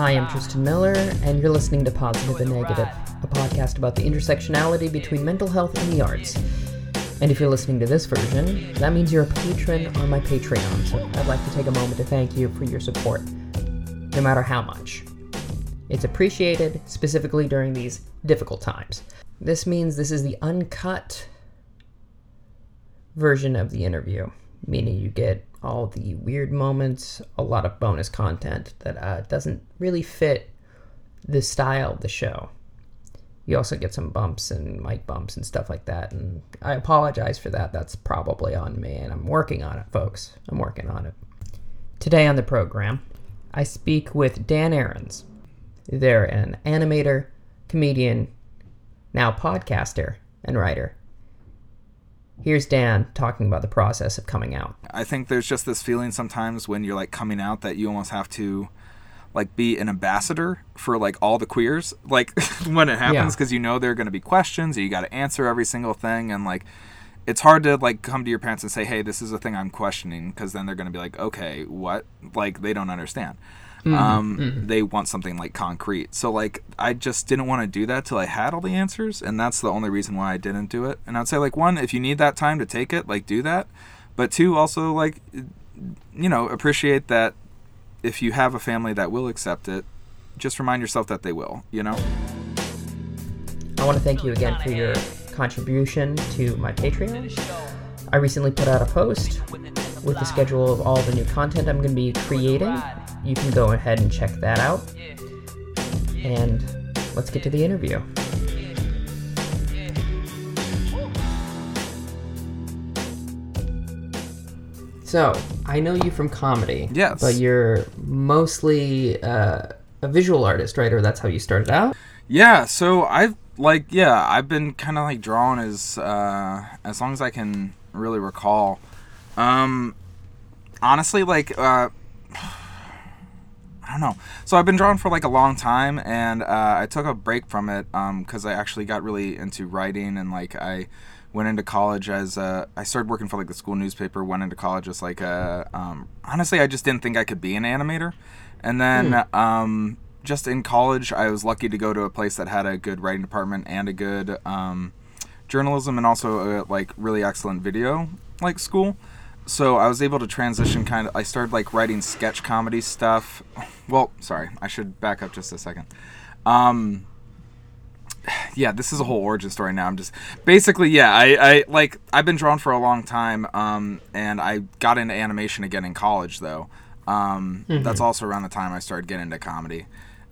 Hi, I'm Tristan Miller, and you're listening to Positive and Negative, a podcast about the intersectionality between mental health and the arts. And if you're listening to this version, that means you're a patron on my Patreon, so I'd like to take a moment to thank you for your support, no matter how much. It's appreciated, specifically during these difficult times. This means this is the uncut version of the interview, meaning you get all the weird moments, a lot of bonus content that uh, doesn't really fit the style of the show. You also get some bumps and mic bumps and stuff like that, and I apologize for that. That's probably on me, and I'm working on it, folks. I'm working on it. Today on the program, I speak with Dan Aarons. They're an animator, comedian, now podcaster, and writer. Here's Dan talking about the process of coming out. I think there's just this feeling sometimes when you're like coming out that you almost have to like be an ambassador for like all the queers like when it happens because Yeah. you know there are going to be questions and you got to answer every single thing and like it's hard to like come to your parents and say hey this is a thing i'm questioning because then they're going to be like okay what like they don't understand um, they want something like concrete. So like i just didn't want to do that till i had all the answers and that's the only reason why i didn't do it. And i'd say like one if you need that time to take it like do that. But two also like you know appreciate that if you have a family that will accept it just remind yourself that they will you know? I want to thank you again for your contribution to my Patreon. I recently put out a post with the schedule of all the new content I'm going to be creating. You can go ahead and check that out. And let's get to the interview. So, I know you from comedy. Yes. But you're mostly uh, a visual artist, right? Or that's how you started out? Yeah, so I've like yeah, I've been kind of like drawing as uh, as long as I can really recall. Um, honestly, like uh, I don't know. So I've been drawing for like a long time, and uh, I took a break from it because I actually got really into writing, and like I went into college as a, I started working for like the school newspaper. Went into college as like a um, honestly, I just didn't think I could be an animator, and then um, just in college, I was lucky to go to a place that had a good writing department and a good um, journalism and also a like really excellent video like school so i was able to transition kind of i started like writing sketch comedy stuff. Well sorry i should back up just a second. Um yeah this is a whole origin story now. I'm just basically yeah i i like i've been drawn for a long time um and i got into animation again in college though. Um that's also around the time i started getting into comedy.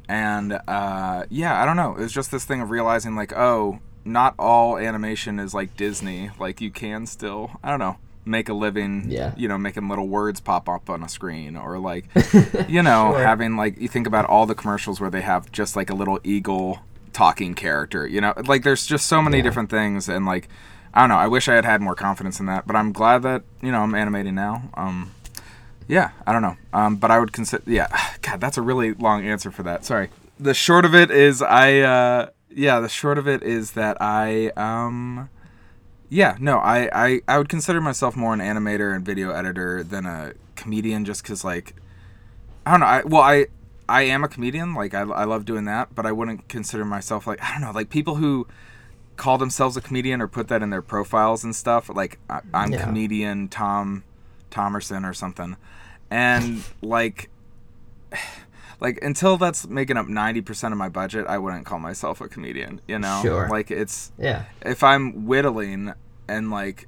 And uh yeah i don't know. It was just this thing of realizing like oh not all animation is like disney. Like you can still i don't know make a living Yeah. you know making little words pop up on a screen or like you know Sure. having like you think about all the commercials where they have just like a little eagle talking character you know like there's just so many Yeah. different things and like i don't know i wish i had had more confidence in that but i'm glad that you know i'm animating now um yeah i don't know um but i would consider yeah god that's a really long answer for that sorry the short of it is i uh yeah the short of it is that i um yeah, no, I, I, I would consider myself more an animator and video editor than a comedian just because, like, I don't know. I, well, I, I am a comedian. Like, I, I love doing that, but I wouldn't consider myself, like, I don't know, like people who call themselves a comedian or put that in their profiles and stuff. Like, I, I'm Yeah. comedian Tom Thomerson or something. And, like, like until that's making up 90% of my budget, I wouldn't call myself a comedian, you know? Sure. Like, it's Yeah. if I'm whittling and like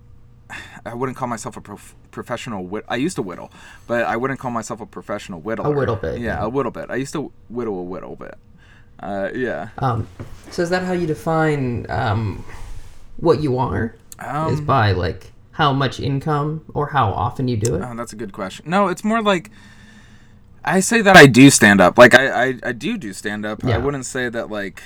I wouldn't call myself a prof- professional whitt. I used to whittle, but I wouldn't call myself a professional whittler. whittle bit, Yeah, yeah. a whittle bit. I used to whittle a whittle bit. Uh, yeah. Um, so is that how you define um, what you are? is Um, by like how much income or how often you do it? oh, that's a good question. No, it's more like I say that I do stand up. Like I, I, I do do stand up. Yeah. I wouldn't say that like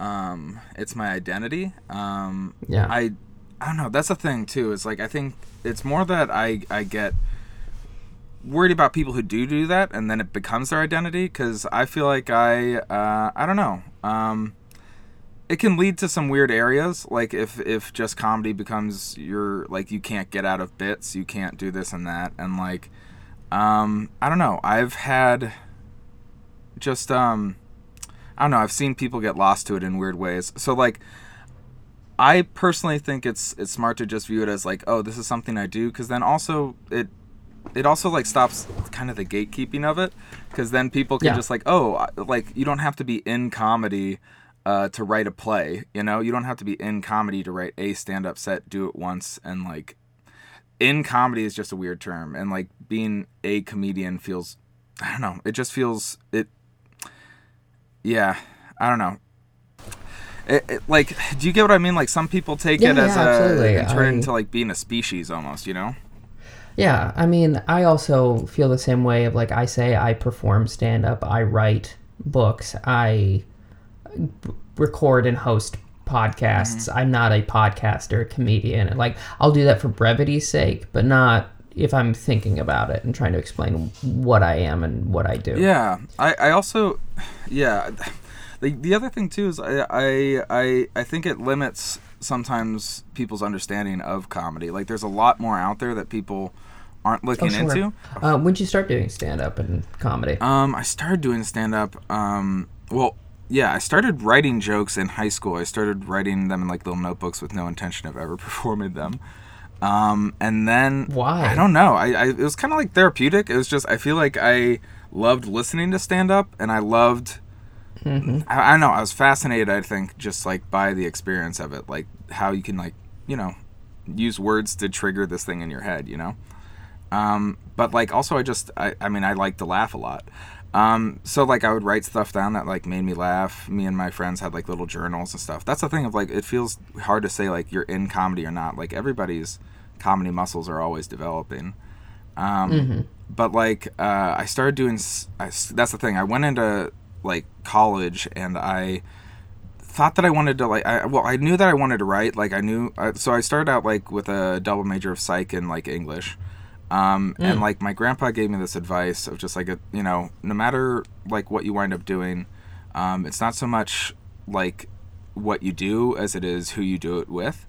um, it's my identity. Um, Yeah. I I don't know. That's the thing too. Is like I think it's more that I I get worried about people who do do that, and then it becomes their identity. Because I feel like I uh, I don't know. Um, it can lead to some weird areas. Like if if just comedy becomes your like you can't get out of bits, you can't do this and that, and like um, I don't know. I've had just um I don't know, I've seen people get lost to it in weird ways. So like I personally think it's it's smart to just view it as like, oh, this is something I do cuz then also it it also like stops kind of the gatekeeping of it cuz then people can Yeah. just like, oh, like you don't have to be in comedy uh, to write a play, you know? You don't have to be in comedy to write a stand-up set, do it once and like in comedy is just a weird term and like being a comedian feels I don't know, it just feels it yeah, I don't know. It, it, like, do you get what I mean? Like, some people take Yeah, it as yeah, a and turn it I- into like being a species almost, you know? Yeah, I mean, I also feel the same way of like I say I perform stand up, I write books, I b- record and host podcasts. Mm-hmm. I'm not a podcaster, comedian. Like I'll do that for brevity's sake, but not if I'm thinking about it and trying to explain what I am and what I do. Yeah, I, I also, yeah, the, the other thing too is I, I I I think it limits sometimes people's understanding of comedy. Like, there's a lot more out there that people aren't Oh, looking sure. into. Uh, when did you start doing stand up and comedy? Um, I started doing stand up. Um, well, yeah, I started writing jokes in high school. I started writing them in like little notebooks with no intention of ever performing them. Um, and then Why? I don't know. I, I it was kind of like therapeutic. It was just I feel like I loved listening to stand up, and I loved. I, I don't know. I was fascinated. I think just like by the experience of it, like how you can like you know use words to trigger this thing in your head. You know. Um, but like also I just I, I mean I like to laugh a lot. Um, so like I would write stuff down that like made me laugh. Me and my friends had like little journals and stuff. That's the thing of like it feels hard to say like you're in comedy or not. Like everybody's comedy muscles are always developing. Um, but like uh, I started doing s I that's the thing. I went into like college and I thought that I wanted to like I well I knew that I wanted to write like I knew uh, so I started out like with a double major of psych and like English um and like my grandpa gave me this advice of just like a, you know no matter like what you wind up doing um it's not so much like what you do as it is who you do it with.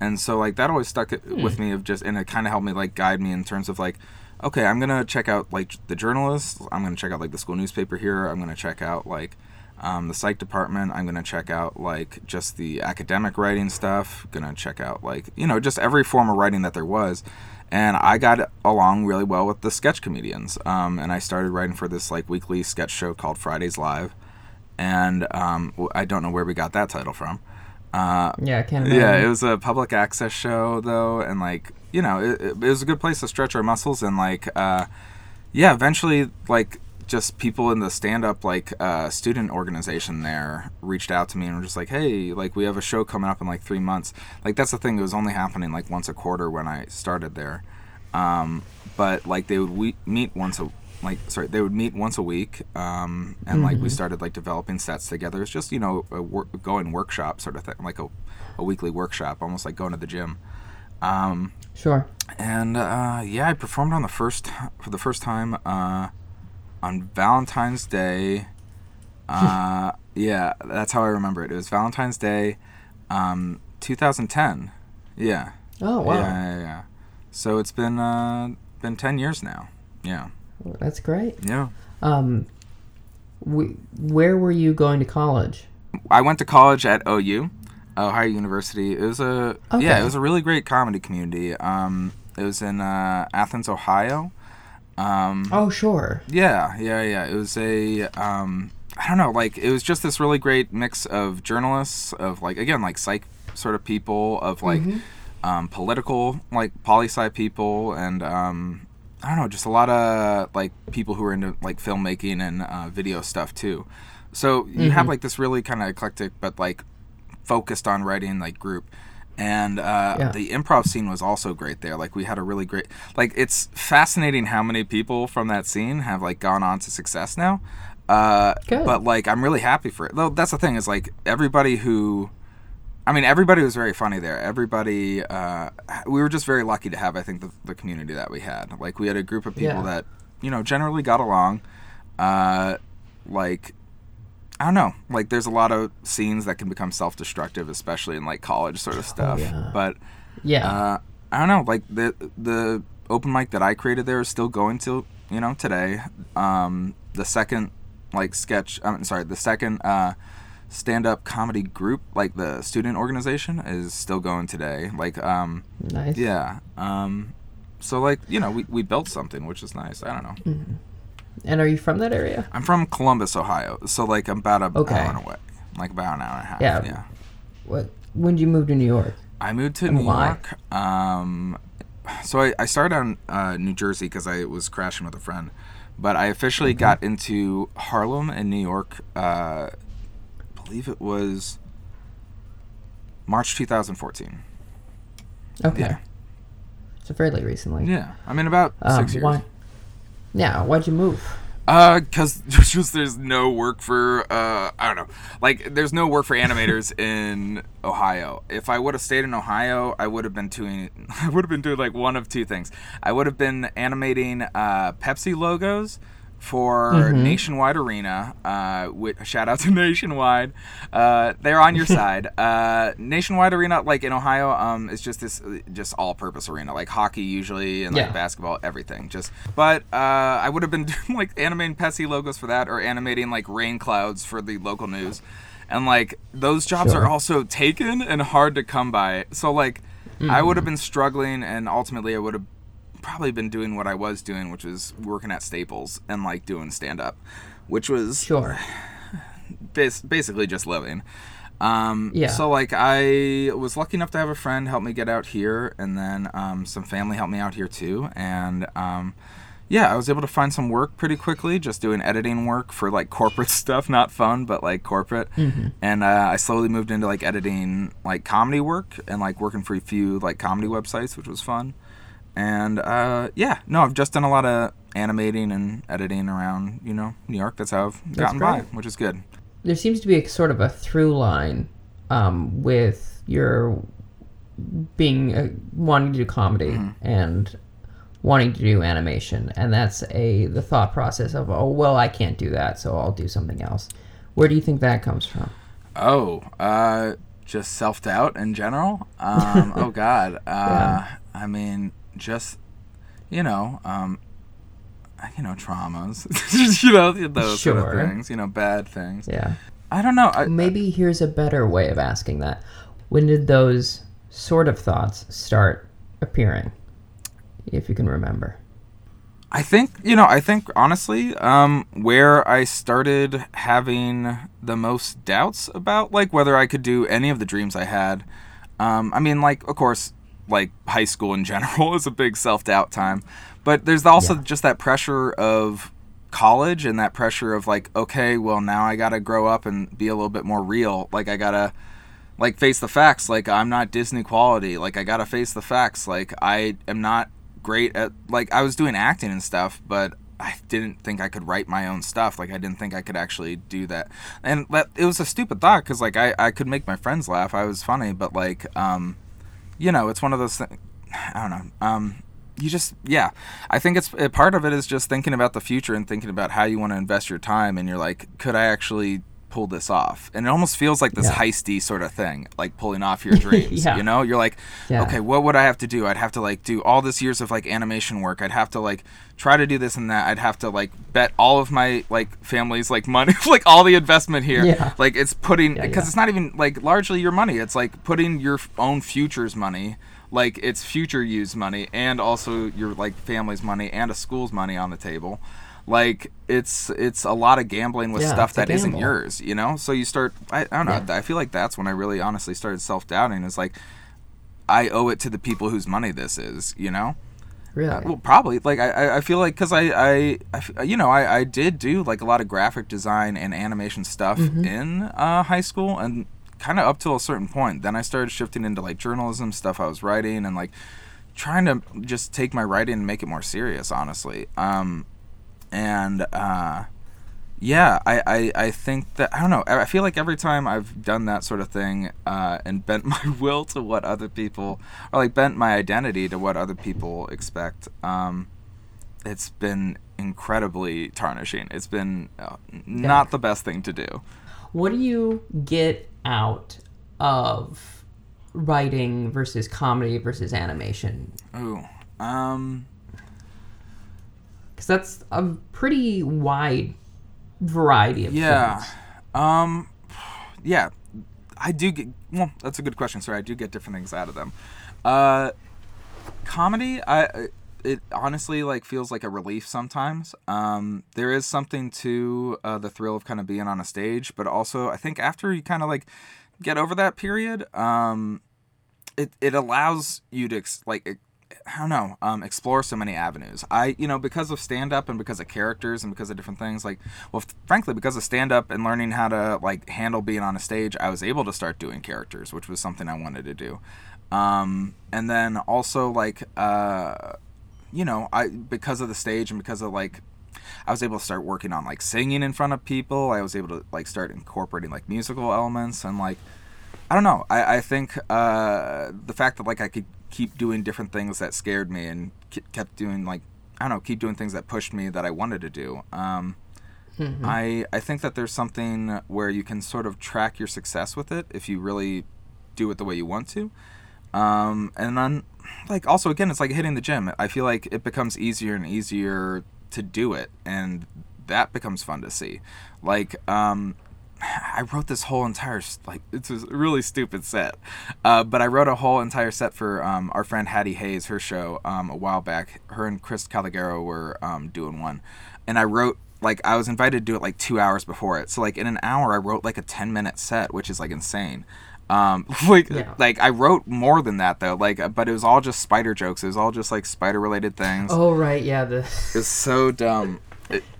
And so like that always stuck it with me of just and it kind of helped me like guide me in terms of like okay i'm gonna check out like the journalists. I'm gonna check out like the school newspaper here. I'm gonna check out like um, the psych department. I'm gonna check out like just the academic writing stuff. Gonna check out like you know just every form of writing that there was and i got along really well with the sketch comedians. Um, and i started writing for this like weekly sketch show called fridays live. And um, i don't know where we got that title from. Uh, yeah, I can't imagine. yeah, it was a public access show though, and like you know, it, it was a good place to stretch our muscles and like, uh, yeah, eventually like just people in the stand-up like uh, student organization there reached out to me and were just like, hey, like we have a show coming up in like three months. Like that's the thing; it was only happening like once a quarter when I started there, um, but like they would we- meet once a like sorry they would meet once a week um, and like we started like developing sets together it's just you know a work, going workshop sort of thing like a, a weekly workshop almost like going to the gym um, Sure. and uh, yeah i performed on the first for the first time uh, on valentine's day uh, yeah that's how i remember it it was valentine's day um, 2010 yeah Oh wow, yeah, yeah yeah so it's been uh, been 10 years now yeah that's great. yeah Um, wh- where were you going to college? I went to college at OU, Ohio University. It was a yeah, it was a really great comedy community. Um, it was in uh, Athens, Ohio. Um, Oh sure. yeah, yeah, yeah. It was a um, I don't know, like it was just this really great mix of journalists, of like again like psych sort of people, of like um, political like poli sci people, and um, I don't know, just a lot of like people who are into like filmmaking and uh, video stuff too. So you have like this really kind of eclectic, but like focused on writing like group. And uh, Yeah. the improv scene was also great there. Like we had a really great, like it's fascinating how many people from that scene have like gone on to success now. Uh, but like I'm really happy for it. Though that's the thing is like everybody who I mean, everybody was very funny there. Everybody, uh, we were just very lucky to have, I think, the, the community that we had. Like, we had a group of people Yeah. that, you know, generally got along. Uh, like, I don't know. Like, there's a lot of scenes that can become self destructive, especially in, like, college sort of stuff. Oh, yeah. But, Yeah. uh, I don't know. Like, the, the open mic that I created there is still going to you know, today. Um, the second like sketch. I'm sorry, the second uh, stand-up comedy group, like the student organization, is still going today. Like, um, Nice. yeah. Um, so like you know, we we built something, which is nice. I don't know. And are you from that area? I'm from Columbus, Ohio, so like I'm about a Okay. hour away, like about an hour and a half. Yeah. yeah. What? When did you move to New York? I moved to And New why? York. Um, so I, I started on uh, New Jersey because I was crashing with a friend, but I officially got into Harlem in New York. Uh, I believe it was March 2014. Okay. Yeah. So fairly recently. Yeah, I mean about Um, six years. Why? Yeah. Why'd you move? Uh, cause just there's no work for uh I don't know like there's no work for animators in Ohio. If I would have stayed in Ohio, I would have been doing I would have been doing like one of two things. I would have been animating uh Pepsi logos for Mm-hmm. Nationwide Arena. Uh, with, shout out to Nationwide. Uh, they're on your side. Uh, Nationwide Arena, like in Ohio, um, is just this just all-purpose arena, like hockey usually and like Yeah. basketball, everything. Just, but uh, I would have been doing like animating Pepsi logos for that, or animating like rain clouds for the local news, and like those jobs Sure. are also taken and hard to come by. So like, I Mm-hmm. would have been struggling, and ultimately I would have probably been doing what I was doing, which was working at Staples and like doing stand up, which was Sure. bas- basically just living. Um, Yeah. So like I was lucky enough to have a friend help me get out here, and then um, some family helped me out here too, and um, yeah, I was able to find some work pretty quickly, just doing editing work for like corporate stuff, not fun, but like corporate. And uh, I slowly moved into like editing like comedy work and like working for a few like comedy websites, which was fun. And uh, yeah, no, I've just done a lot of animating and editing around, you know, New York. That's how I've gotten by, which is good. There seems to be a sort of a through line um, with your being uh, wanting to do comedy Mm-hmm. and wanting to do animation, and that's a the thought process of oh well I can't do that, so I'll do something else. Where do you think that comes from? Oh, uh, just self doubt in general. Um, oh God. Uh, I mean, just you know, um, you know, traumas. you know, those sort Sure. of things. You know, bad things. Yeah. I don't know. I, Maybe here's a better way of asking that. When did those sort of thoughts start appearing? If you can remember. I think you know. I think honestly, um, where I started having the most doubts about like whether I could do any of the dreams I had. Um, I mean, like of course, like high school in general is a big self doubt time, but there's also Yeah. just that pressure of college and that pressure of like, okay, well now I gotta grow up and be a little bit more real. Like I gotta like face the facts. Like i'm not disney quality. Like i gotta face the facts. Like i am not great at like i was doing acting and stuff but i didn't think i could write my own stuff. Like i didn't think i could actually do that. And that it was a stupid thought because like I, I could make my friends laugh. I was funny but like um you know it's one of those things i don't know um you just yeah. I think it's part of it is just thinking about the future and thinking about how you want to invest your time and you're like could i actually pull this off. And it almost feels like this Yeah. heisty sort of thing like pulling off your dreams Yeah. you know? You're like Yeah. okay what would i have to do? I'd have to like do all this years of like animation work. I'd have to like try to do this and that. I'd have to like bet all of my like family's like money like all the investment here. Yeah. like it's putting because it's not even like largely your money. It's like putting your own future's money like it's future use money and also your like family's money and a school's money on the table like it's it's a lot of gambling with Yeah, stuff that isn't yours you know so you start i, I don't know Yeah. i feel like that's when i really honestly started self-doubting is like i owe it to the people whose money this is you know Really? uh, well, probably. Like I, I- I feel like because I—I you know, I, I did do like a lot of graphic design and animation stuff in uh, high school, and kind of up till a certain point. Then I started shifting into like journalism stuff I was writing, and like trying to just take my writing and make it more serious. Honestly, um, and uh, yeah, I, I, I think that I don't know. I feel like every time I've done that sort of thing uh, and bent my will to what other people, or like bent my identity to what other people expect, um, it's been incredibly tarnishing. It's been uh, not the best thing to do. What do you get out of writing versus comedy versus animation? Ooh, um, Because that's a pretty wide variety of Yeah. things. Um, yeah, I do get. Well, that's a good question. Sorry, I do get different things out of them. Uh, comedy, I it honestly like feels like a relief sometimes. Um, there is something to uh, the thrill of kind of being on a stage, but also I think after you kind of like get over that period, um, it it allows you to ex- like I don't know, um, explore so many avenues. I, you know, because of stand up and because of characters and because of different things, like, well, f- frankly, because of stand up and learning how to, like, handle being on a stage, I was able to start doing characters, which was something I wanted to do. Um, and then also, like, uh, you know, I, because of the stage and because of, like, I was able to start working on, like, singing in front of people. I was able to, like, start incorporating, like, musical elements and, like, I don't know. I, I think uh, the fact that like I could keep doing different things that scared me and kept doing like I don't know, keep doing things that pushed me that I wanted to do. Um, I I think that there's something where you can sort of track your success with it if you really do it the way you want to. Um, and then like also again, it's like hitting the gym. I feel like it becomes easier and easier to do it, and that becomes fun to see. Like um, I wrote this whole entire like it's a really stupid set, uh, but I wrote a whole entire set for um, our friend Hattie Hayes, her show um, a while back. Her and Chris Calagero were um, doing one, and I wrote like I was invited to do it like two hours before it. So like in an hour, I wrote like a ten minute set, which is like insane. Um, like Yeah. like I wrote more than that though. Like but it was all just spider jokes. It was all just like spider related things. Oh right, yeah, the It's so dumb.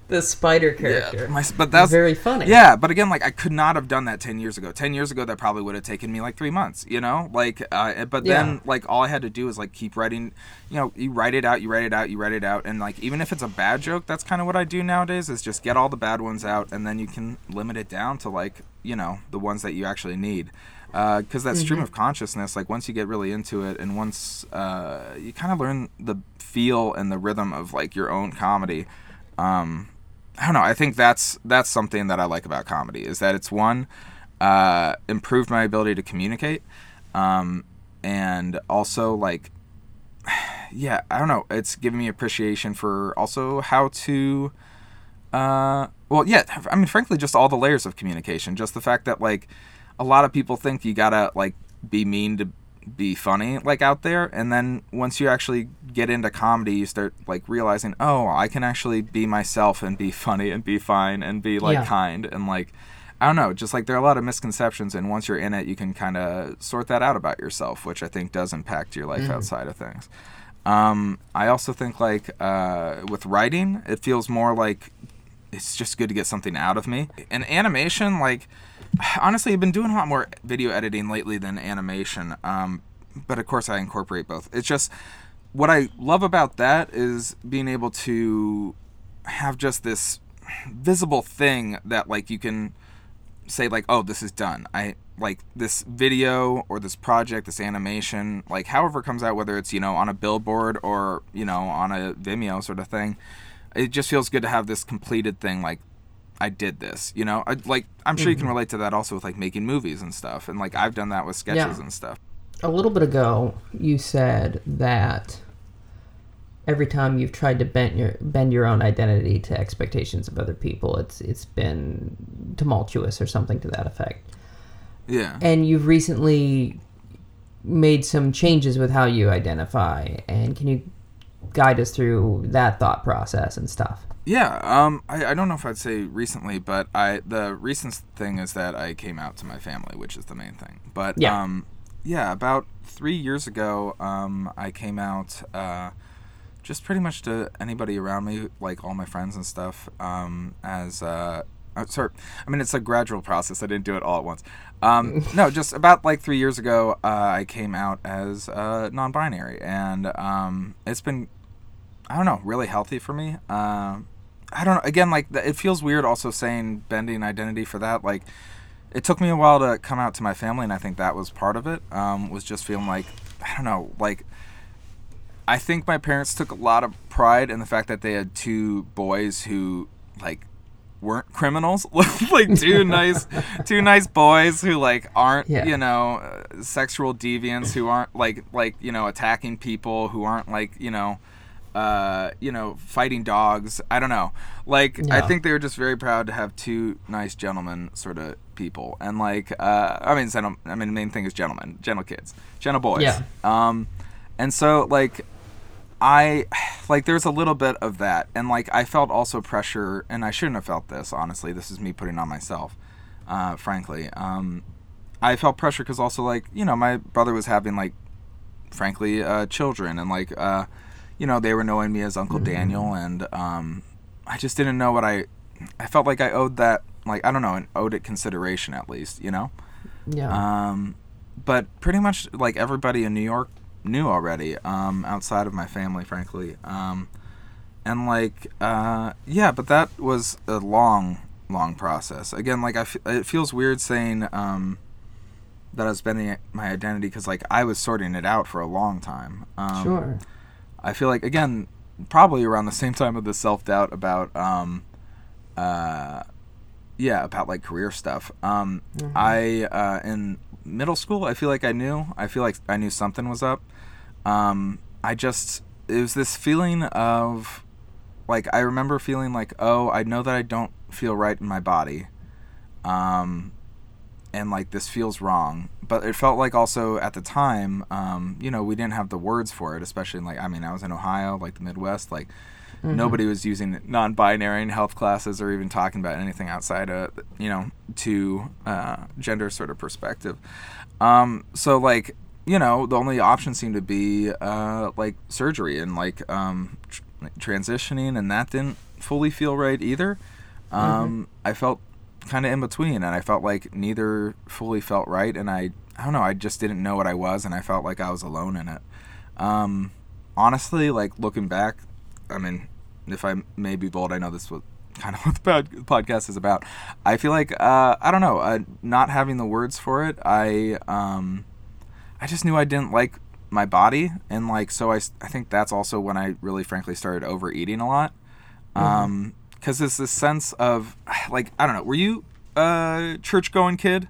The spider character. yeah, my, but that's very funny. Yeah, but again, like I could not have done that ten years ago. Ten years ago, that probably would have taken me like three months. You know, like, uh, but then Yeah. like all I had to do is like keep writing. You know, you write it out, you write it out, you write it out, and like even if it's a bad joke, that's kind of what I do nowadays. Is just get all the bad ones out, and then you can limit it down to like you know the ones that you actually need. Because that stream of consciousness, like once you get really into it, and once uh, you kind of learn the feel and the rhythm of like your own comedy, um, I don't know. I think that's that's something that I like about comedy is that it's one uh, improved my ability to communicate, um, and also like yeah, I don't know. It's given me appreciation for also how to. Uh, well, yeah. I mean, frankly, just all the layers of communication. Just the fact that like a lot of people think you gotta like be mean to be funny like out there and then once you actually get into comedy you start like realizing oh i can actually be myself and be funny and be fine and be like Yeah. kind and like i don't know just like there are a lot of misconceptions and once you're in it you can kind of sort that out about yourself which i think does impact your life outside of things um, i also think like uh, with writing it feels more like it's just good to get something out of me. And animation, like, honestly, I've been doing a lot more video editing lately than animation. Um, but of course, I incorporate both. It's just what I love about that is being able to have just this visible thing that, like, you can say, like, oh, this is done. I like this video or this project, this animation, like, however comes out, whether it's, you know, on a billboard or, you know, on a Vimeo sort of thing it just feels good to have this completed thing like I did this, you know. I, like I'm sure you can mm. relate to that also with like making movies and stuff, and like I've done that with sketches Yeah. and stuff. A little bit ago, you said that every time you've tried to bend your bend your own identity to expectations of other people, it's it's been tumultuous or something to that effect. Yeah, And you've recently made some changes with how you identify. And can you guide us through that thought process and stuff? Yeah. Um, I, I don't know if I'd say recently, but I the recent thing is that I came out to my family, which is the main thing. But Yeah. um, yeah, about three years ago, um, I came out. Uh, just pretty much to anybody around me, like all my friends and stuff, um, as uh, uh, sorry, I mean it's a gradual process. I didn't do it all at once. Um, no, just about like three years ago, uh, I came out as uh, non-binary, and um, it's been, I don't know, really healthy for me. Um, I don't know. Again, like it feels weird also saying bending identity for that. Like, it took me a while to come out to my family, and I think that was part of it. Um, was just feeling like, I don't know, like I think my parents took a lot of pride in the fact that they had two boys who like weren't criminals, like two nice, two nice boys who like aren't Yeah. you know uh, sexual deviants who aren't like like you know attacking people who aren't like you know uh, you know, fighting dogs. I don't know. Like, I think they were just very proud to have two nice gentlemen sort of people. And like, uh, I mean, I mean, the main thing is gentlemen, gentle kids, gentle boys. Yeah. Um, and so like, I like there's a little bit of that, and like I felt also pressure, and I shouldn't have felt this. Honestly, this is me putting on myself. Uh, frankly, um, I felt pressure because also like you know my brother was having like, frankly, uh, children, and like uh, you know they were knowing me as Uncle Daniel, and um, I just didn't know what I. I felt like I owed that like I don't know, and owed it consideration at least, you know. Yeah. Um, but pretty much like everybody in New York knew already, um, outside of my family, frankly. Um, and like, uh, yeah, but that was a long, long process. Again, like I f- it feels weird saying um, that I was bending my identity because like I was sorting it out for a long time. Um, sure. I feel like again, probably around the same time of the self doubt about, um, uh, yeah, about like career stuff. Um, I uh, in middle school, I feel like I knew. I feel like I knew something was up. Um, I just it was this feeling of like I remember feeling like oh I know that I don't feel right in my body, um, and like this feels wrong. But it felt like also at the time, um, you know, we didn't have the words for it, especially in like I mean I was in Ohio, like the Midwest, like nobody was using non-binary in health classes or even talking about anything outside of you know to uh, gender sort of perspective. Um, so like you know the only option seemed to be uh, like surgery and like um, tr- transitioning, and that didn't fully feel right either. Um, I felt kind of in between, and I felt like neither fully felt right, and I I don't know, I just didn't know what I was, and I felt like I was alone in it. Um, honestly, like looking back, I mean, if I may be bold, I know this was kind of what the pod- podcast is about. I feel like uh, I don't know, uh, not having the words for it. I um, I just knew I didn't like my body, and like so I I think that's also when I really, frankly, started overeating a lot. Um, because there's this sense of like I don't know. Were you a church going kid?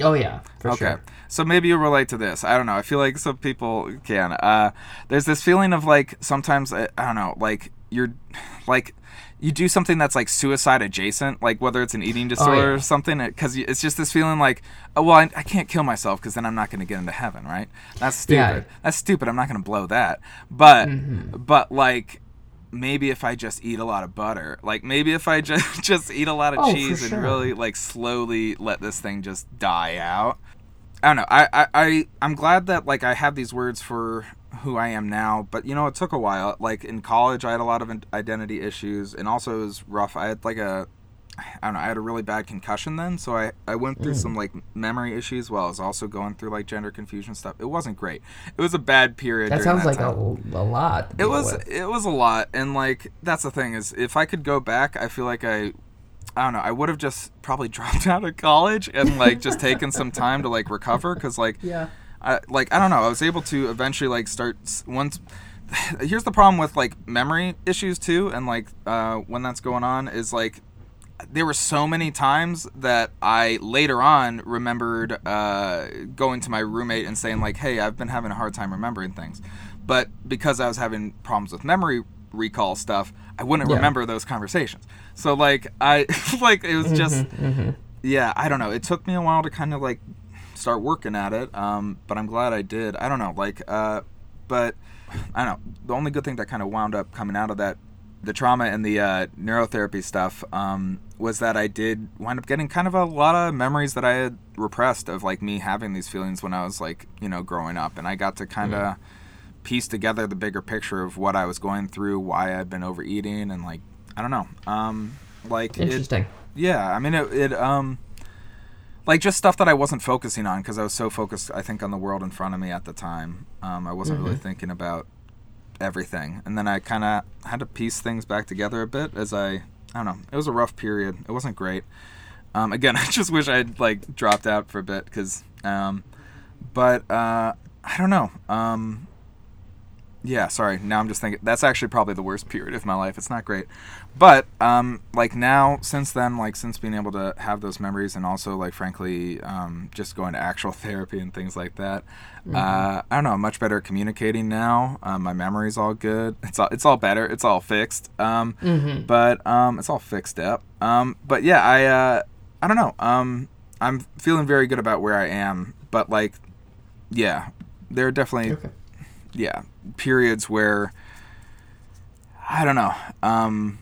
Oh yeah, for okay. sure. So maybe you relate to this. I don't know. I feel like some people can. Uh, there's this feeling of like sometimes I, I don't know, like you're like you do something that's like suicide adjacent, like whether it's an eating disorder yeah. or something, because it's just this feeling like, oh well, I, I can't kill myself because then I'm not going to get into heaven, right? That's stupid. Yeah. That's stupid. I'm not going to blow that. But Mm-hmm. but like maybe if I just eat a lot of butter, like maybe if I just just eat a lot of Oh, cheese and sure. really like slowly let this thing just die out. I don't know. I, I, I I'm glad that like I have these words for who I am now, but you know it took a while. Like in college, I had a lot of identity issues, and also it was rough. I had like a I don't know. I had a really bad concussion then, so I, I went Mm. through some like memory issues while I was also going through like gender confusion stuff. It wasn't great. It was a bad period. That sounds like a, a lot. It was with. it was a lot, and like that's the thing is, if I could go back, I feel like I, I don't know, I would have just probably dropped out of college and like just taken some time to like recover, because like, Yeah. I like I don't know, I was able to eventually like start once. Here's the problem with like memory issues too, and like uh, when that's going on is like there were so many times that I later on remembered uh, going to my roommate and saying like, "Hey, I've been having a hard time remembering things," but because I was having problems with memory recall stuff, I wouldn't Yeah. remember those conversations. So like I like it was just yeah, I don't know. It took me a while to kind of like start working at it, um, but I'm glad I did. I don't know, like, uh, but I don't know. The only good thing that kind of wound up coming out of that, the trauma and the uh, neurotherapy stuff, um, was that I did wind up getting kind of a lot of memories that I had repressed of like me having these feelings when I was like, you know, growing up, and I got to kind of piece together the bigger picture of what I was going through, why I'd been overeating, and like, I don't know, um, like it, Interesting. yeah, I mean it, it um like just stuff that I wasn't focusing on because I was so focused I think on the world in front of me at the time. Um I wasn't really thinking about everything. And then I kind of had to piece things back together a bit as I I don't know. It was a rough period. It wasn't great. Um again, I just wish I'd like dropped out for a bit cuz um but uh I don't know. Um yeah, sorry. Now I'm just thinking that's actually probably the worst period of my life. It's not great, but um, like now since then, like since being able to have those memories and also like frankly, um, just going to actual therapy and things like that. Mm-hmm. Uh, I don't know. I'm much better at communicating now. Um, my memory's all good. It's all it's all better. It's all fixed. Um, mm-hmm. but um, it's all fixed up. Um, but yeah, I uh, I don't know. Um, I'm feeling very good about where I am. But like, yeah, there are definitely. Okay yeah periods where I don't know. Um,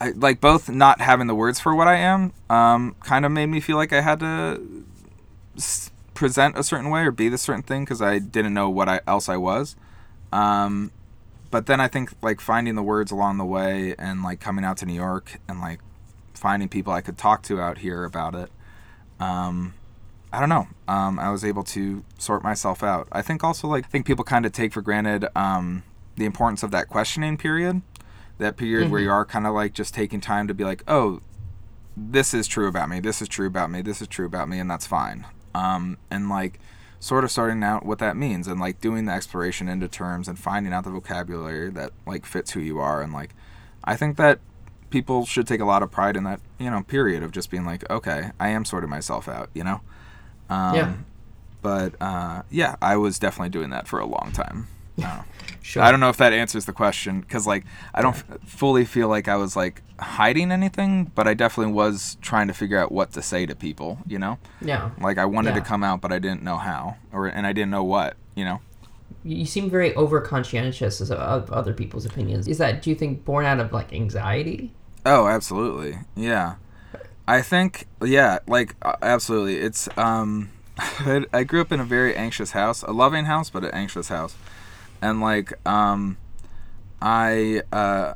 I like both not having the words for what I am. Um, kind of made me feel like I had to s- present a certain way or be the certain thing because I didn't know what I, else I was. Um, but then I think like finding the words along the way and like coming out to New York and like finding people I could talk to out here about it. Um, I don't know. Um, I was able to sort myself out. I think also like I think people kind of take for granted um, the importance of that questioning period, that period mm-hmm. where you are kind of like just taking time to be like, oh, this is true about me. This is true about me. This is true about me, and that's fine. Um, and like sort of starting out what that means and like doing the exploration into terms and finding out the vocabulary that like fits who you are and like I think that people should take a lot of pride in that you know period of just being like okay I am sorting myself out you know um, yeah. But uh, yeah, I was definitely doing that for a long time. I sure. I don't know if that answers the question because like I don't f- fully feel like I was like hiding anything, but I definitely was trying to figure out what to say to people. You know. Yeah. Like I wanted yeah. to come out, but I didn't know how, or and I didn't know what. You know. You seem very over conscientious of other people's opinions. Is that do you think born out of like anxiety? Oh, absolutely. Yeah. I think, yeah, like uh, absolutely. It's um, I grew up in a very anxious house, a loving house, but an anxious house, and like um, I uh,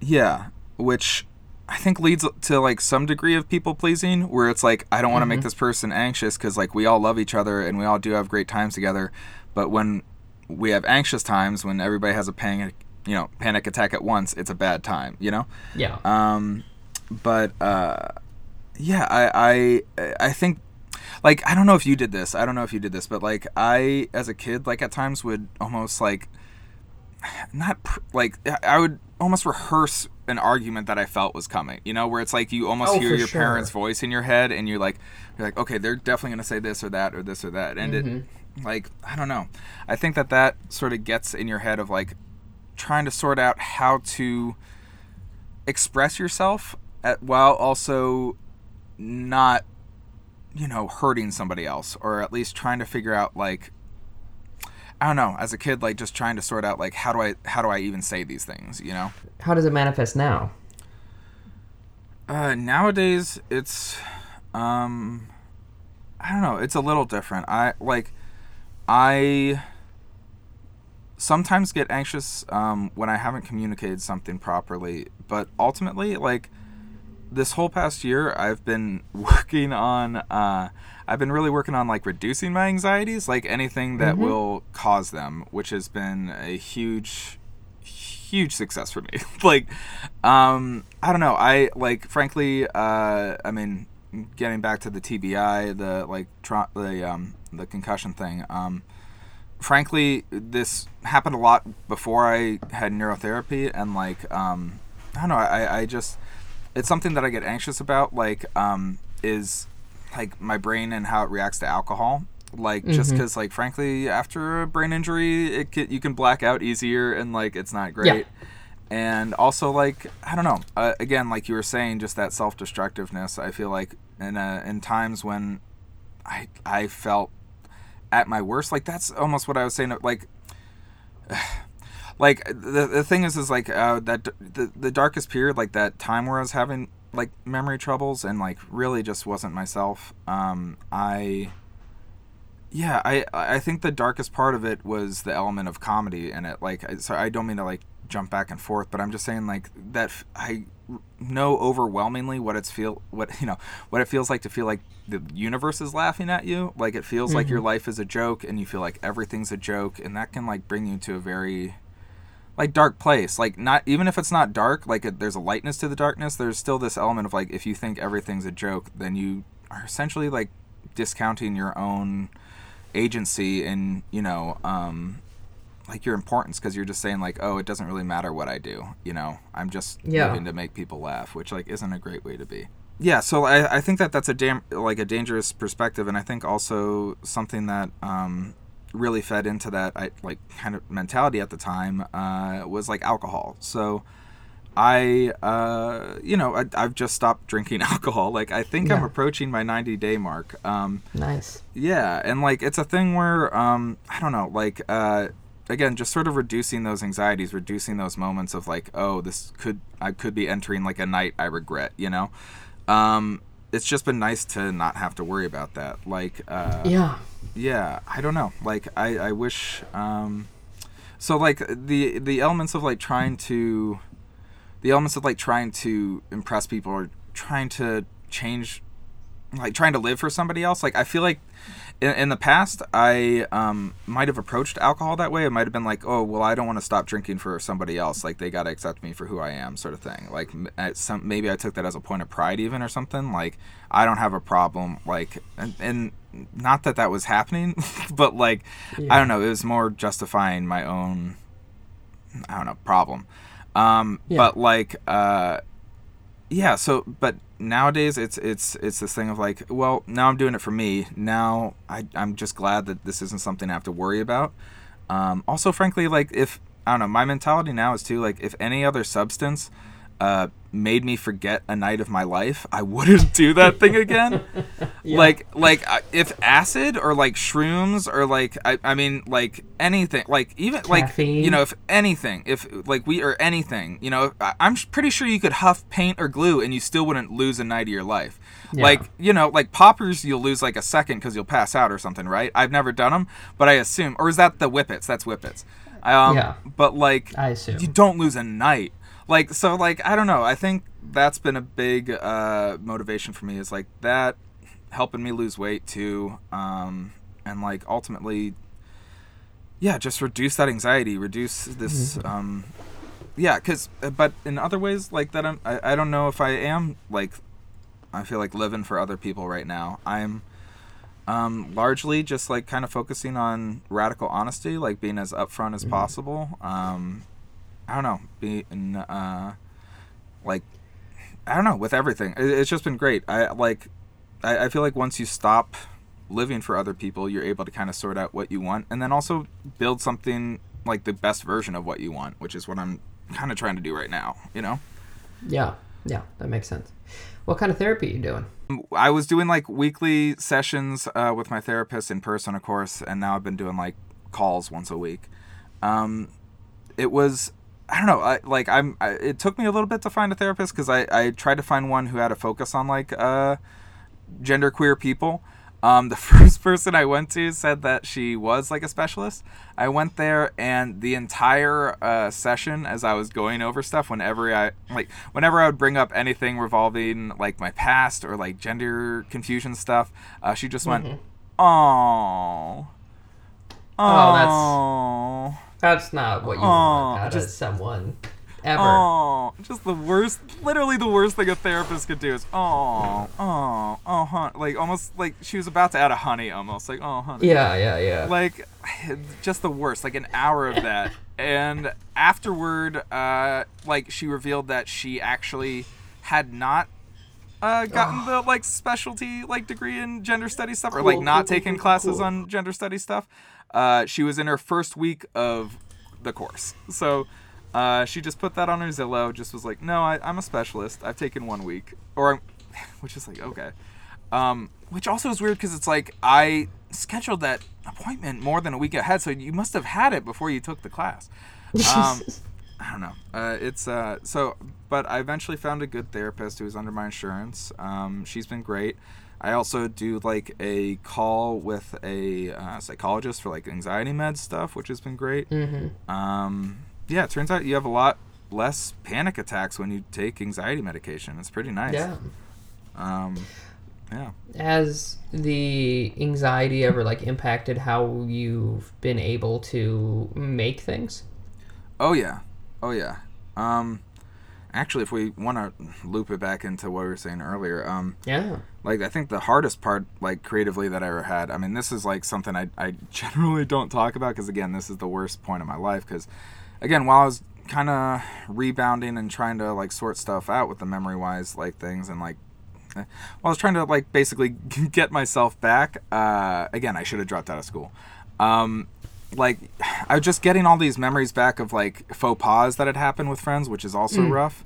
yeah, which I think leads to like some degree of people pleasing, where it's like I don't want to mm-hmm. make this person anxious because like we all love each other and we all do have great times together, but when we have anxious times, when everybody has a panic, you know, panic attack at once, it's a bad time, you know. Yeah. Um, but uh yeah, I I I think like I don't know if you did this. I don't know if you did this, but like I as a kid like at times would almost like not pr- like I would almost rehearse an argument that I felt was coming. You know, where it's like you almost oh, hear your sure. parents' voice in your head, and you're like, you're like, okay, they're definitely gonna say this or that or this or that, and mm-hmm. it, like, I don't know. I think that that sort of gets in your head of like trying to sort out how to express yourself at, while also not you know hurting somebody else or at least trying to figure out like I don't know, as a kid like just trying to sort out like how do I how do I even say these things, you know? How does it manifest now? Uh nowadays it's um I don't know, it's a little different. I like I sometimes get anxious um, when I haven't communicated something properly, but ultimately, like, this whole past year I've been working on uh, I've been really working on like reducing my anxieties, like anything that mm-hmm. will cause them, which has been a huge huge success for me. like um I don't know, I like frankly uh I mean getting back to the TBI, the like tra- the um the concussion thing, um frankly this happened a lot before I had neurotherapy and like um I don't know, I I just it's something that I get anxious about. Like, um, is like my brain and how it reacts to alcohol. Like, mm-hmm. just because, like, frankly, after a brain injury, it can, you can black out easier, and like, it's not great. Yeah. And also, like, I don't know. Uh, again, like you were saying, just that self destructiveness. I feel like in uh, in times when I I felt at my worst, like that's almost what I was saying. Like. like the, the thing is is like uh, that the, the darkest period like that time where i was having like memory troubles and like really just wasn't myself um i yeah i i think the darkest part of it was the element of comedy in it like so i don't mean to like jump back and forth but i'm just saying like that i know overwhelmingly what it's feel what you know what it feels like to feel like the universe is laughing at you like it feels mm-hmm. like your mm-hmm. life is a joke and you feel like everything's a joke and that can like bring you to a very like dark place. Like not even if it's not dark like it, there's a lightness to the darkness. There's still this element of like if you think everything's a joke then you are essentially like discounting your own agency and you know um like your importance because you're just saying like oh it doesn't really matter what i do you know? I'm just Yeah. living to make people laugh which like isn't a great way to be. Yeah so i, I think that that's a damn like a dangerous perspective and i think also something that um really fed into that I, like kind of mentality at the time uh, was like alcohol so I, uh, you know, I, I've just stopped drinking alcohol. Like, I think I'm approaching my 90 day mark. Um, Nice. yeah, and like it's a thing where um I don't know, like uh again, just sort of reducing those anxieties, reducing those moments of like, oh, this could I could be entering like a night I regret, you know. Um it's just been nice to not have to worry about that. Like uh Yeah. yeah, I don't know. Like I I wish um so like the the elements of like trying to the elements of like trying to impress people or trying to change like trying to live for somebody else like i feel like in, in the past i um, might have approached alcohol that way. It might have been like oh well i don't want to stop drinking for somebody else. Like they got to accept me for who i am sort of thing. Like at some maybe i took that as a point of pride even or something. Like i don't have a problem like and, and not that that was happening but like i don't know. It was more justifying my own i don't know problem. Um Yeah. but like uh yeah so but nowadays it's it's it's this thing of like well now i'm doing it for me. Now I, i'm just glad that this isn't something i have to worry about. Um, also frankly like if i don't know my mentality now is too like if any other substance uh, made me forget a night of my life i wouldn't do that thing again Yeah. like like uh, if acid or like shrooms or like I, I mean like anything like even like you know if anything if like we or anything you know I, i'm pretty sure you could huff paint or glue and you still wouldn't lose a night of your life Yeah. like you know like poppers you'll lose like a second because you'll pass out or something right i've never done them but i assume or is that the whippets that's whippets um, Yeah. but like I assume. you don't lose a night like so like i don't know. I think that's been a big uh motivation for me is like that helping me lose weight too um and like ultimately yeah just reduce that anxiety reduce this um yeah because but in other ways like that I'm, I, I don't know if i am like i feel like living for other people right now. I'm um, largely just like kind of focusing on radical honesty, like being as upfront as possible. Um, I don't know, being uh, like I don't know with everything. It, it's just been great. I like I, I feel like once you stop living for other people, you're able to kind of sort out what you want, and then also build something like the best version of what you want, which is what I'm kind of trying to do right now. You know. yeah. Yeah. That makes sense. What kind of therapy are you doing? I was doing like weekly sessions uh, with my therapist in person, of course, and now I've been doing like calls once a week. Um, it was, I don't know, I, like I'm. I, it took me a little bit to find a therapist because I I tried to find one who had a focus on like uh, genderqueer people. Um, the first person I went to said that she was like a specialist. I went there, and the entire uh, session, as I was going over stuff, whenever I like, whenever I would bring up anything revolving like my past or like gender confusion stuff, uh, she just went, "Oh, Oh, that's- That's not what you Aw, want out just- of someone ever. oh." Just the worst, literally the worst thing a therapist could do is, "Oh, oh, oh, hon," like almost like she was about to add a honey, almost like, "Oh, honey." Yeah, yeah, yeah. like just the worst like an hour of that and afterward uh like she revealed that she actually had not uh gotten the like specialty like degree in gender studies stuff or like Cool, not cool, taking cool, classes on gender studies stuff uh she was in her first week of the course so uh she just put that on her zillow just was like no I, i'm a specialist i've taken one week or I'm, which is like okay um, which also is weird because it's like I scheduled that appointment more than a week ahead, so you must have had it before you took the class. Um, I don't know. Uh, it's uh, so, but I eventually found a good therapist who was under my insurance. Um, she's been great. I also do like a call with a uh, psychologist for like anxiety med stuff, which has been great. mm-hmm. Um, yeah, it turns out you have a lot less panic attacks when you take anxiety medication. It's pretty nice. Yeah. Um, yeah. Has the anxiety ever like impacted how you've been able to make things? Oh yeah, oh yeah. Um, actually, if we want to loop it back into what we were saying earlier, um, Yeah. Like I think the hardest part, like creatively, that I ever had. I mean, this is like something I I generally don't talk about because again, this is the worst point of my life. Because again, while I was kind of rebounding and trying to like sort stuff out with the memory wise like things and like. eh, While I was trying to like basically get myself back, uh, again I should have dropped out of school. Um, like I was just getting all these memories back of like faux pas that had happened with friends, which is also rough.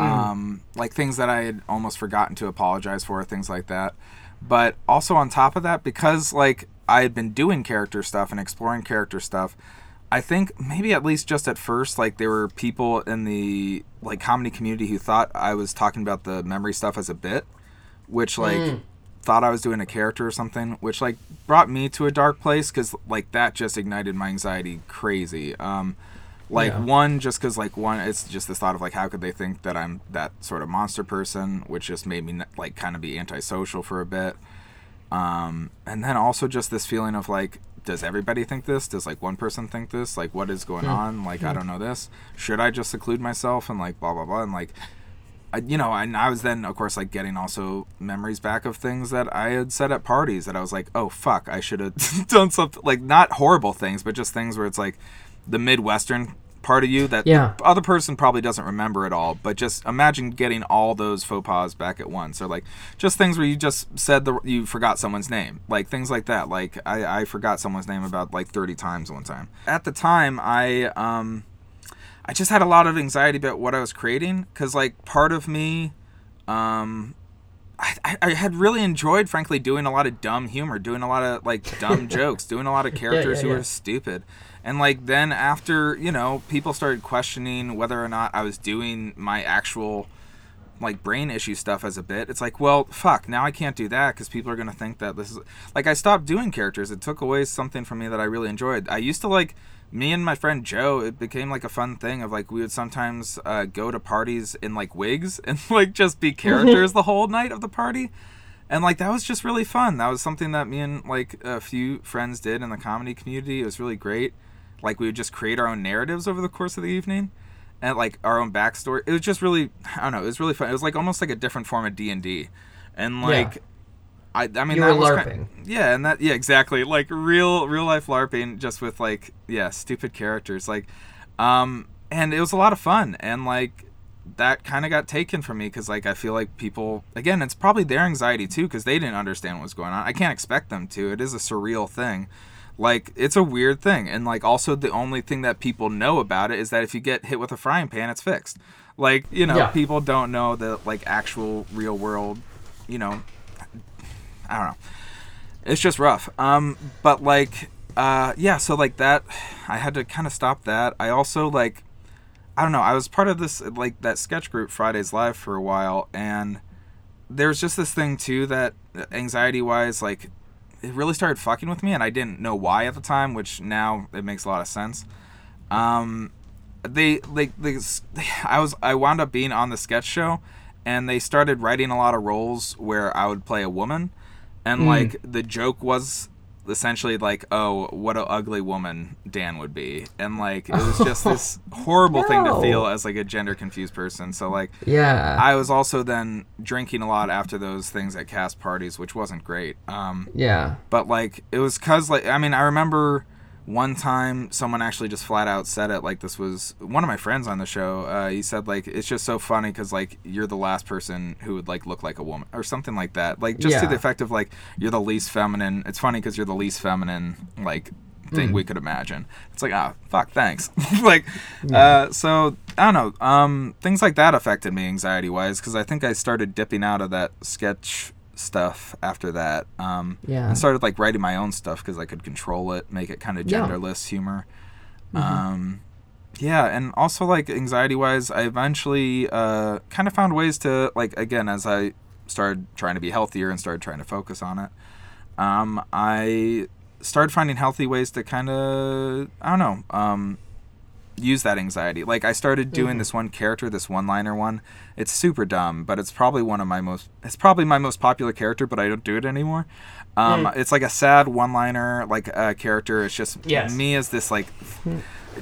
Um, like things that I had almost forgotten to apologize for, things like that. But also on top of that, because like I had been doing character stuff and exploring character stuff, I think maybe at least just at first, like there were people in the like comedy community who thought I was talking about the memory stuff as a bit, which like thought I was doing a character or something, which like brought me to a dark place because like that just ignited my anxiety crazy. Um, like Yeah. one, just because like one, it's just this thought of like how could they think that I'm that sort of monster person, which just made me like kind of be antisocial for a bit. Um, and then also just this feeling of like, does everybody think this? Does like one person think this? Like, what is going on? Like, I don't know this. Should I just seclude myself and like blah blah blah? And like, I, you know, and I was then, of course, like getting also memories back of things that I had said at parties that I was like, oh fuck, I should have done something like not horrible things, but just things where it's like the Midwestern part of you that Yeah. the other person probably doesn't remember at all. But just imagine getting all those faux pas back at once, or like just things where you just said the you forgot someone's name, like things like that. Like I, I forgot someone's name about like thirty times one time. At the time, I um. I just had a lot of anxiety about what I was creating because, like, part of me, um, I, I- had really enjoyed, frankly, doing a lot of dumb humor, doing a lot of like dumb jokes, doing a lot of characters yeah, who yeah. were stupid, and like then after you know people started questioning whether or not I was doing my actual like brain issue stuff as a bit it's like well fuck now i can't do that because people are going to think that this is like i stopped doing characters. It took away something from me that i really enjoyed. I used to like me and my friend joe it became like a fun thing of like we would sometimes uh, go to parties in like wigs and like just be characters the whole night of the party. And like that was just really fun. That was something that me and like a few friends did in the comedy community. It was really great. Like we would just create our own narratives over the course of the evening and like our own backstory. It was just really, I don't know, it was really fun. It was like almost like a different form of D and D, and like, I, I mean, You that was LARPing. Kind, yeah, and that, yeah, exactly, like real, real life LARPing, just with like, yeah, stupid characters, like, um, and it was a lot of fun, and like. That kind of got taken from me because, like, I feel like people, again, it's probably their anxiety too because they didn't understand what was going on. I can't expect them to. It is a surreal thing like it's a weird thing and like also the only thing that people know about it is that if you get hit with a frying pan it's fixed like you know Yeah. people don't know the like actual real world you know i don't know. It's just rough. Um but like uh yeah so like that i had to kind of stop that. I also like i don't know i was part of this like that sketch group fridays live for a while and there's just this thing too that anxiety wise like it really started fucking with me and i didn't know why at the time which now it makes a lot of sense. Um they like they, i was i wound up being on the sketch show and they started writing a lot of roles where i would play a woman and like the joke was essentially like oh what a ugly woman dan would be and like it was just this horrible thing to feel as like a gender confused person so like Yeah. I was also then drinking a lot after those things at cast parties, which wasn't great. Um, yeah. but like it was cause like I mean I remember one time someone actually just flat out said it like this was one of my friends on the show. Uh, he said like it's just so funny because like you're the last person who would like look like a woman or something like that. Like just to the effect of like you're the least feminine. It's funny because you're the least feminine like thing Mm. we could imagine. It's like ah fuck thanks. like uh, so I don't know. Um, things like that affected me anxiety wise because I think I started dipping out of that sketch stuff after that. Um, Yeah. and started like writing my own stuff because I could control it, make it kind of Yeah. Mm-hmm. genderless humor. Um, yeah, and also like anxiety wise, I eventually uh, kind of found ways to like again as I started trying to be healthier and started trying to focus on it. Um, I started finding healthy ways to kind of I don't know um, use that anxiety. Like I started doing this one character, this one-liner one. It's super dumb, but it's probably one of my most. It's probably my most popular character, but I don't do it anymore. Um, It's like a sad one-liner, like uh, character. It's just Yes. me as this like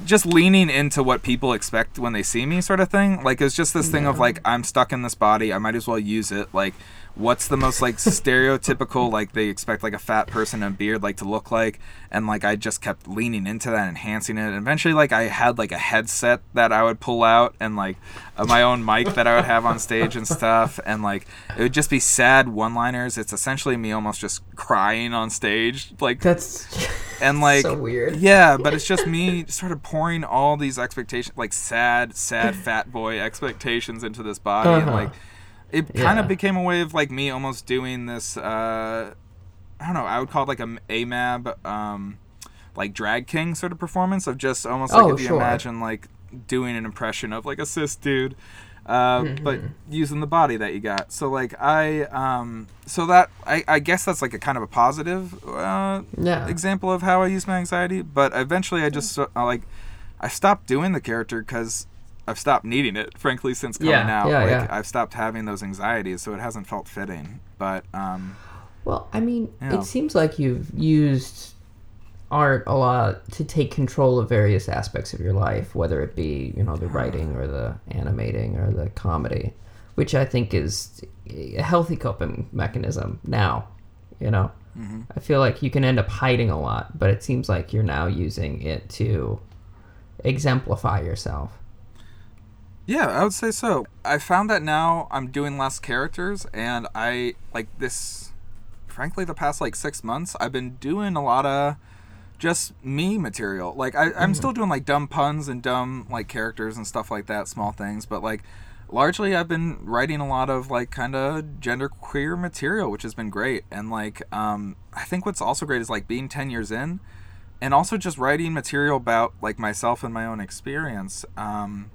just leaning into what people expect when they see me, sort of thing. Like it's just this thing of like I'm stuck in this body, I might as well use it. Like what's the most like stereotypical like they expect like a fat person and beard like to look like and like i just kept leaning into that enhancing it and eventually like i had like a headset that i would pull out and like uh, my own mic that i would have on stage and stuff and like it would just be sad one liners it's essentially me almost just crying on stage like That's and like so weird. yeah but it's just me sort of pouring all these expectations like sad sad fat boy expectations into this body and Uh-huh. like it kind of became a way of like me almost doing this uh i don't know i would call it like a amab um like drag king sort of performance of just almost like Oh, if you sure. imagine like doing an impression of like a cis dude uh, but Mm-hmm. using the body that you got so like i um so that i i guess that's like a kind of a positive uh Yeah. example of how I use my anxiety. But eventually, I just uh, like I stopped doing the character because I've stopped needing it. Frankly, since coming Yeah, out, yeah, like yeah. I've stopped having those anxieties, so it hasn't felt fitting. But um, Well, I mean, Yeah. it seems like you've used art a lot to take control of various aspects of your life, whether it be, you know, the writing or the animating or the comedy, which I think is a healthy coping mechanism now, you know? Mm-hmm. I feel like you can end up hiding a lot, but it seems like you're now using it to exemplify yourself. Yeah, I would say so. I found that now I'm doing less characters, and I like this. Frankly, the past like six months, I've been doing a lot of just me material. Like I, I'm still doing like dumb puns and dumb like characters and stuff like that, small things. But like largely, I've been writing a lot of like kind of gender queer material, which has been great. And like um, I think what's also great is like being ten years in, and also just writing material about like myself and my own experience. Um,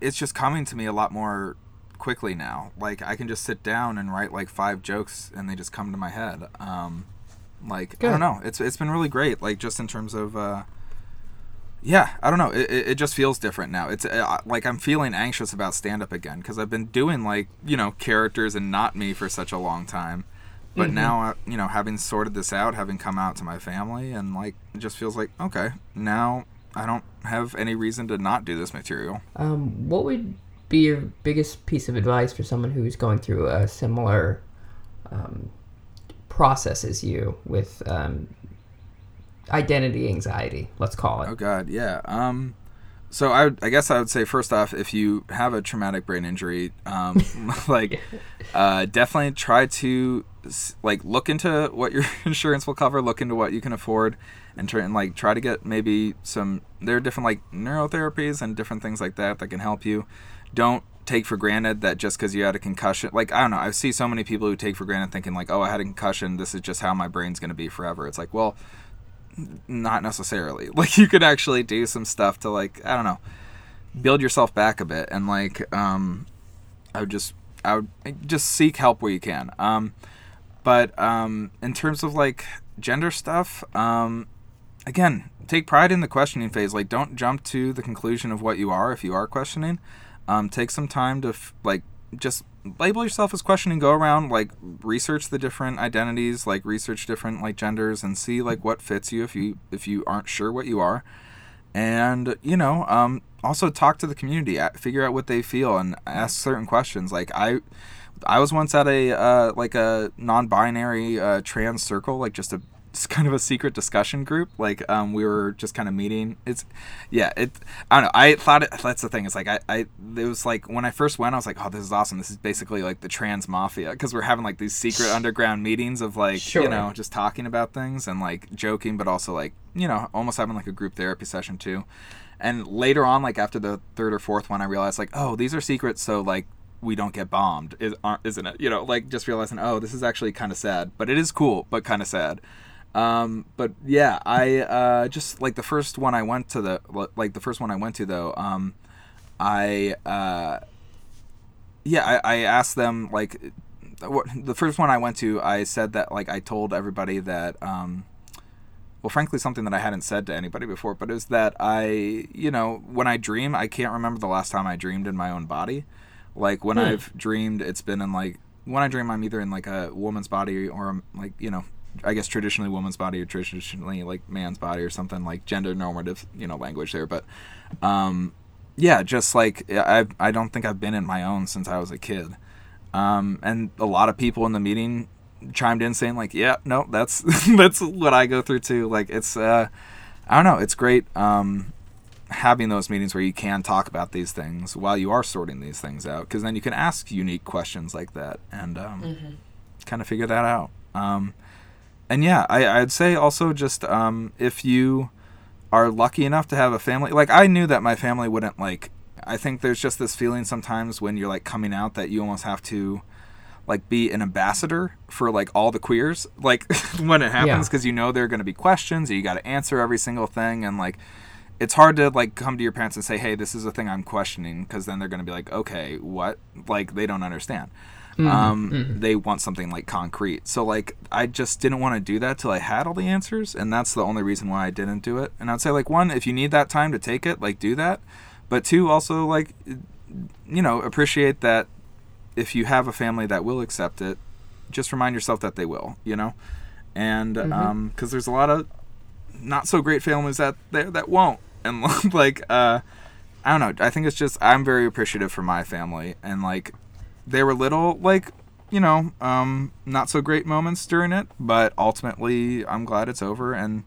it's just coming to me a lot more quickly now. Like I can just sit down and write like five jokes and they just come to my head. Um, like I don't know. It's it's been really great. Like just in terms of. Uh, yeah, I don't know. It, it, it just feels different now. It's uh, like I'm feeling anxious about stand up again because I've been doing like you know characters and not me for such a long time. But now, uh, you know, having sorted this out, having come out to my family, and like, it just feels like okay, now I don't have any reason to not do this material. Um, what would be your biggest piece of advice for someone who's going through a similar um, process as you with um, identity anxiety? Let's call it. Oh God, yeah. Um, so I, I guess I would say first off, if you have a traumatic brain injury, um, like, uh, definitely try to like look into what your insurance will cover, look into what you can afford, and try and like try to get maybe some. There are different like neurotherapies and different things like that that can help you. Don't take for granted that just because you had a concussion, like I don't know, I see so many people who take for granted thinking like, oh, I had a concussion, this is just how my brain's gonna be forever. It's like, well, not necessarily. Like you could actually do some stuff to like I don't know, build yourself back a bit and like um I would just I would just seek help where you can. Um but um in terms of like gender stuff, um again, take pride in the questioning phase. Like don't jump to the conclusion of what you are if you are questioning. Um take some time to f- like just label yourself as questioning go around like research the different identities like research different like genders and see like what fits you if you if you aren't sure what you are. And you know um also talk to the community figure out what they feel and ask certain questions. Like i i was once at a uh like a non-binary uh trans circle like just a it's kind of a secret discussion group like um we were just kind of meeting. It's yeah it i don't know i thought it that's the thing it's like i i it was like when i first went i was like oh this is awesome this is basically like the trans mafia because we're having like these secret underground meetings of like Sure. you know just talking about things and like joking but also like you know almost having like a group therapy session too. And later on like after the third or fourth one i realized like oh these are secrets so like we don't get bombed isn't it? You know like just realizing oh this is actually kind of sad but it is cool but kind of sad um but yeah i uh just like the first one i went to the like the first one i went to though um i uh yeah i, I asked them like what the first one i went to i said that like i told everybody that um well frankly something that i hadn't said to anybody before but is that i you know when i dream i can't remember the last time i dreamed in my own body like when Hmm. i've dreamed it's been in like when i dream i'm either in like a woman's body or I'm like you know I guess traditionally woman's body or traditionally like man's body or something like gender normative, you know, language there. But um, yeah, just like I I don't think I've been in my own since I was a kid. Um, and a lot of people in the meeting chimed in saying like, yeah, no, that's that's what I go through too. Like it's uh, I don't know, it's great um, having those meetings where you can talk about these things while you are sorting these things out because then you can ask unique questions like that and um, mm-hmm. kind of figure that out. Um, and yeah, I, I'd say also just um, if you are lucky enough to have a family, like I knew that my family wouldn't like. I think there's just this feeling sometimes when you're like coming out that you almost have to like be an ambassador for like all the queers like when it happens because yeah. you know there are going to be questions you got to answer every single thing and like it's hard to like come to your parents and say hey this is a thing i'm questioning because then they're going to be like okay what like they don't understand Mm-hmm. Um, mm-hmm. They want something like concrete. So like I just didn't want to do that till I had all the answers, and that's the only reason why I didn't do it. And I'd say like one, if you need that time to take it, like do that. But two, also like you know appreciate that if you have a family that will accept it, just remind yourself that they will. You know, and because mm-hmm. um, there's a lot of not so great families that there that won't, and like uh. I don't know. I think it's just I'm very appreciative for my family and like they were little like you know um, not so great moments during it, but ultimately I'm glad it's over and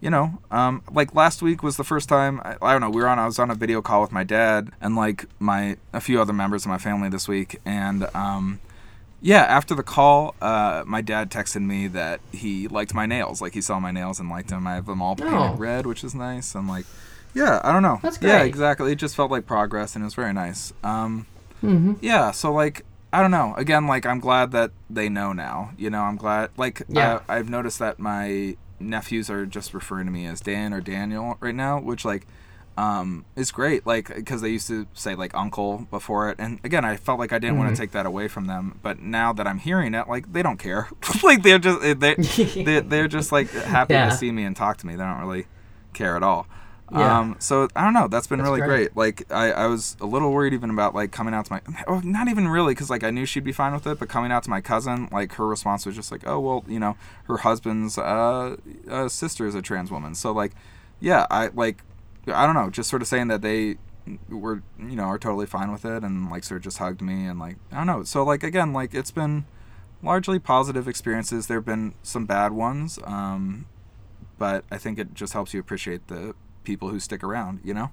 you know, um, like last week was the first time I, I, don't know. We were on. I was on a video call with my dad and like my a few other members of my family this week, and um, yeah, after the call, uh, my dad texted me that he liked my nails. Like he saw my nails and liked them. I have them all painted oh. red, which is nice. And like, yeah, I don't know. That's great. Yeah, exactly. It just felt like progress, and it was very nice. Um, Mm-hmm. Yeah, so like I don't know. Again, like I'm glad that they know now. You know, I'm glad. Like yeah. I, I've noticed that my nephews are just referring to me as Dan or Daniel right now, which like um, is great. Like because they used to say like uncle before it, and again, I felt like I didn't mm-hmm. want to take that away from them. But now that I'm hearing it, like they don't care. like they're just they they they're just like happy yeah. to see me and talk to me. They don't really care at all. Yeah. Um, so I don't know. That's been that's really great. great. Like I, I was a little worried even about like coming out to my, oh, not even really, because like I knew she'd be fine with it. But coming out to my cousin, like her response was just like, oh well, you know, her husband's uh, uh, sister is a trans woman. So like, yeah, I like, I don't know, just sort of saying that they were, you know, are totally fine with it, and like sort of just hugged me and like I don't know. So like again, like it's been largely positive experiences. There've been some bad ones. Um, but I think it just helps you appreciate the people who stick around, you know?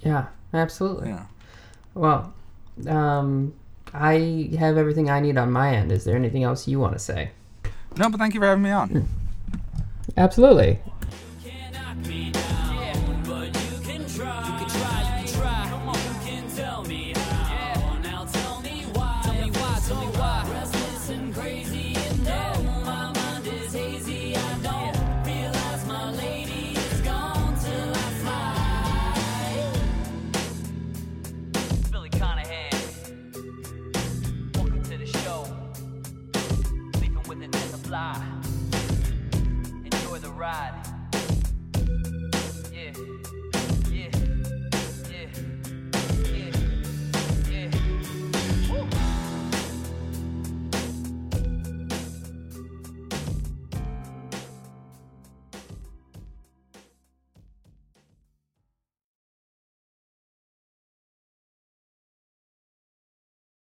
Yeah, absolutely. Yeah. Well, um, I have everything I need on my end. Is there anything else you want to say? No, but thank you for having me on. Absolutely.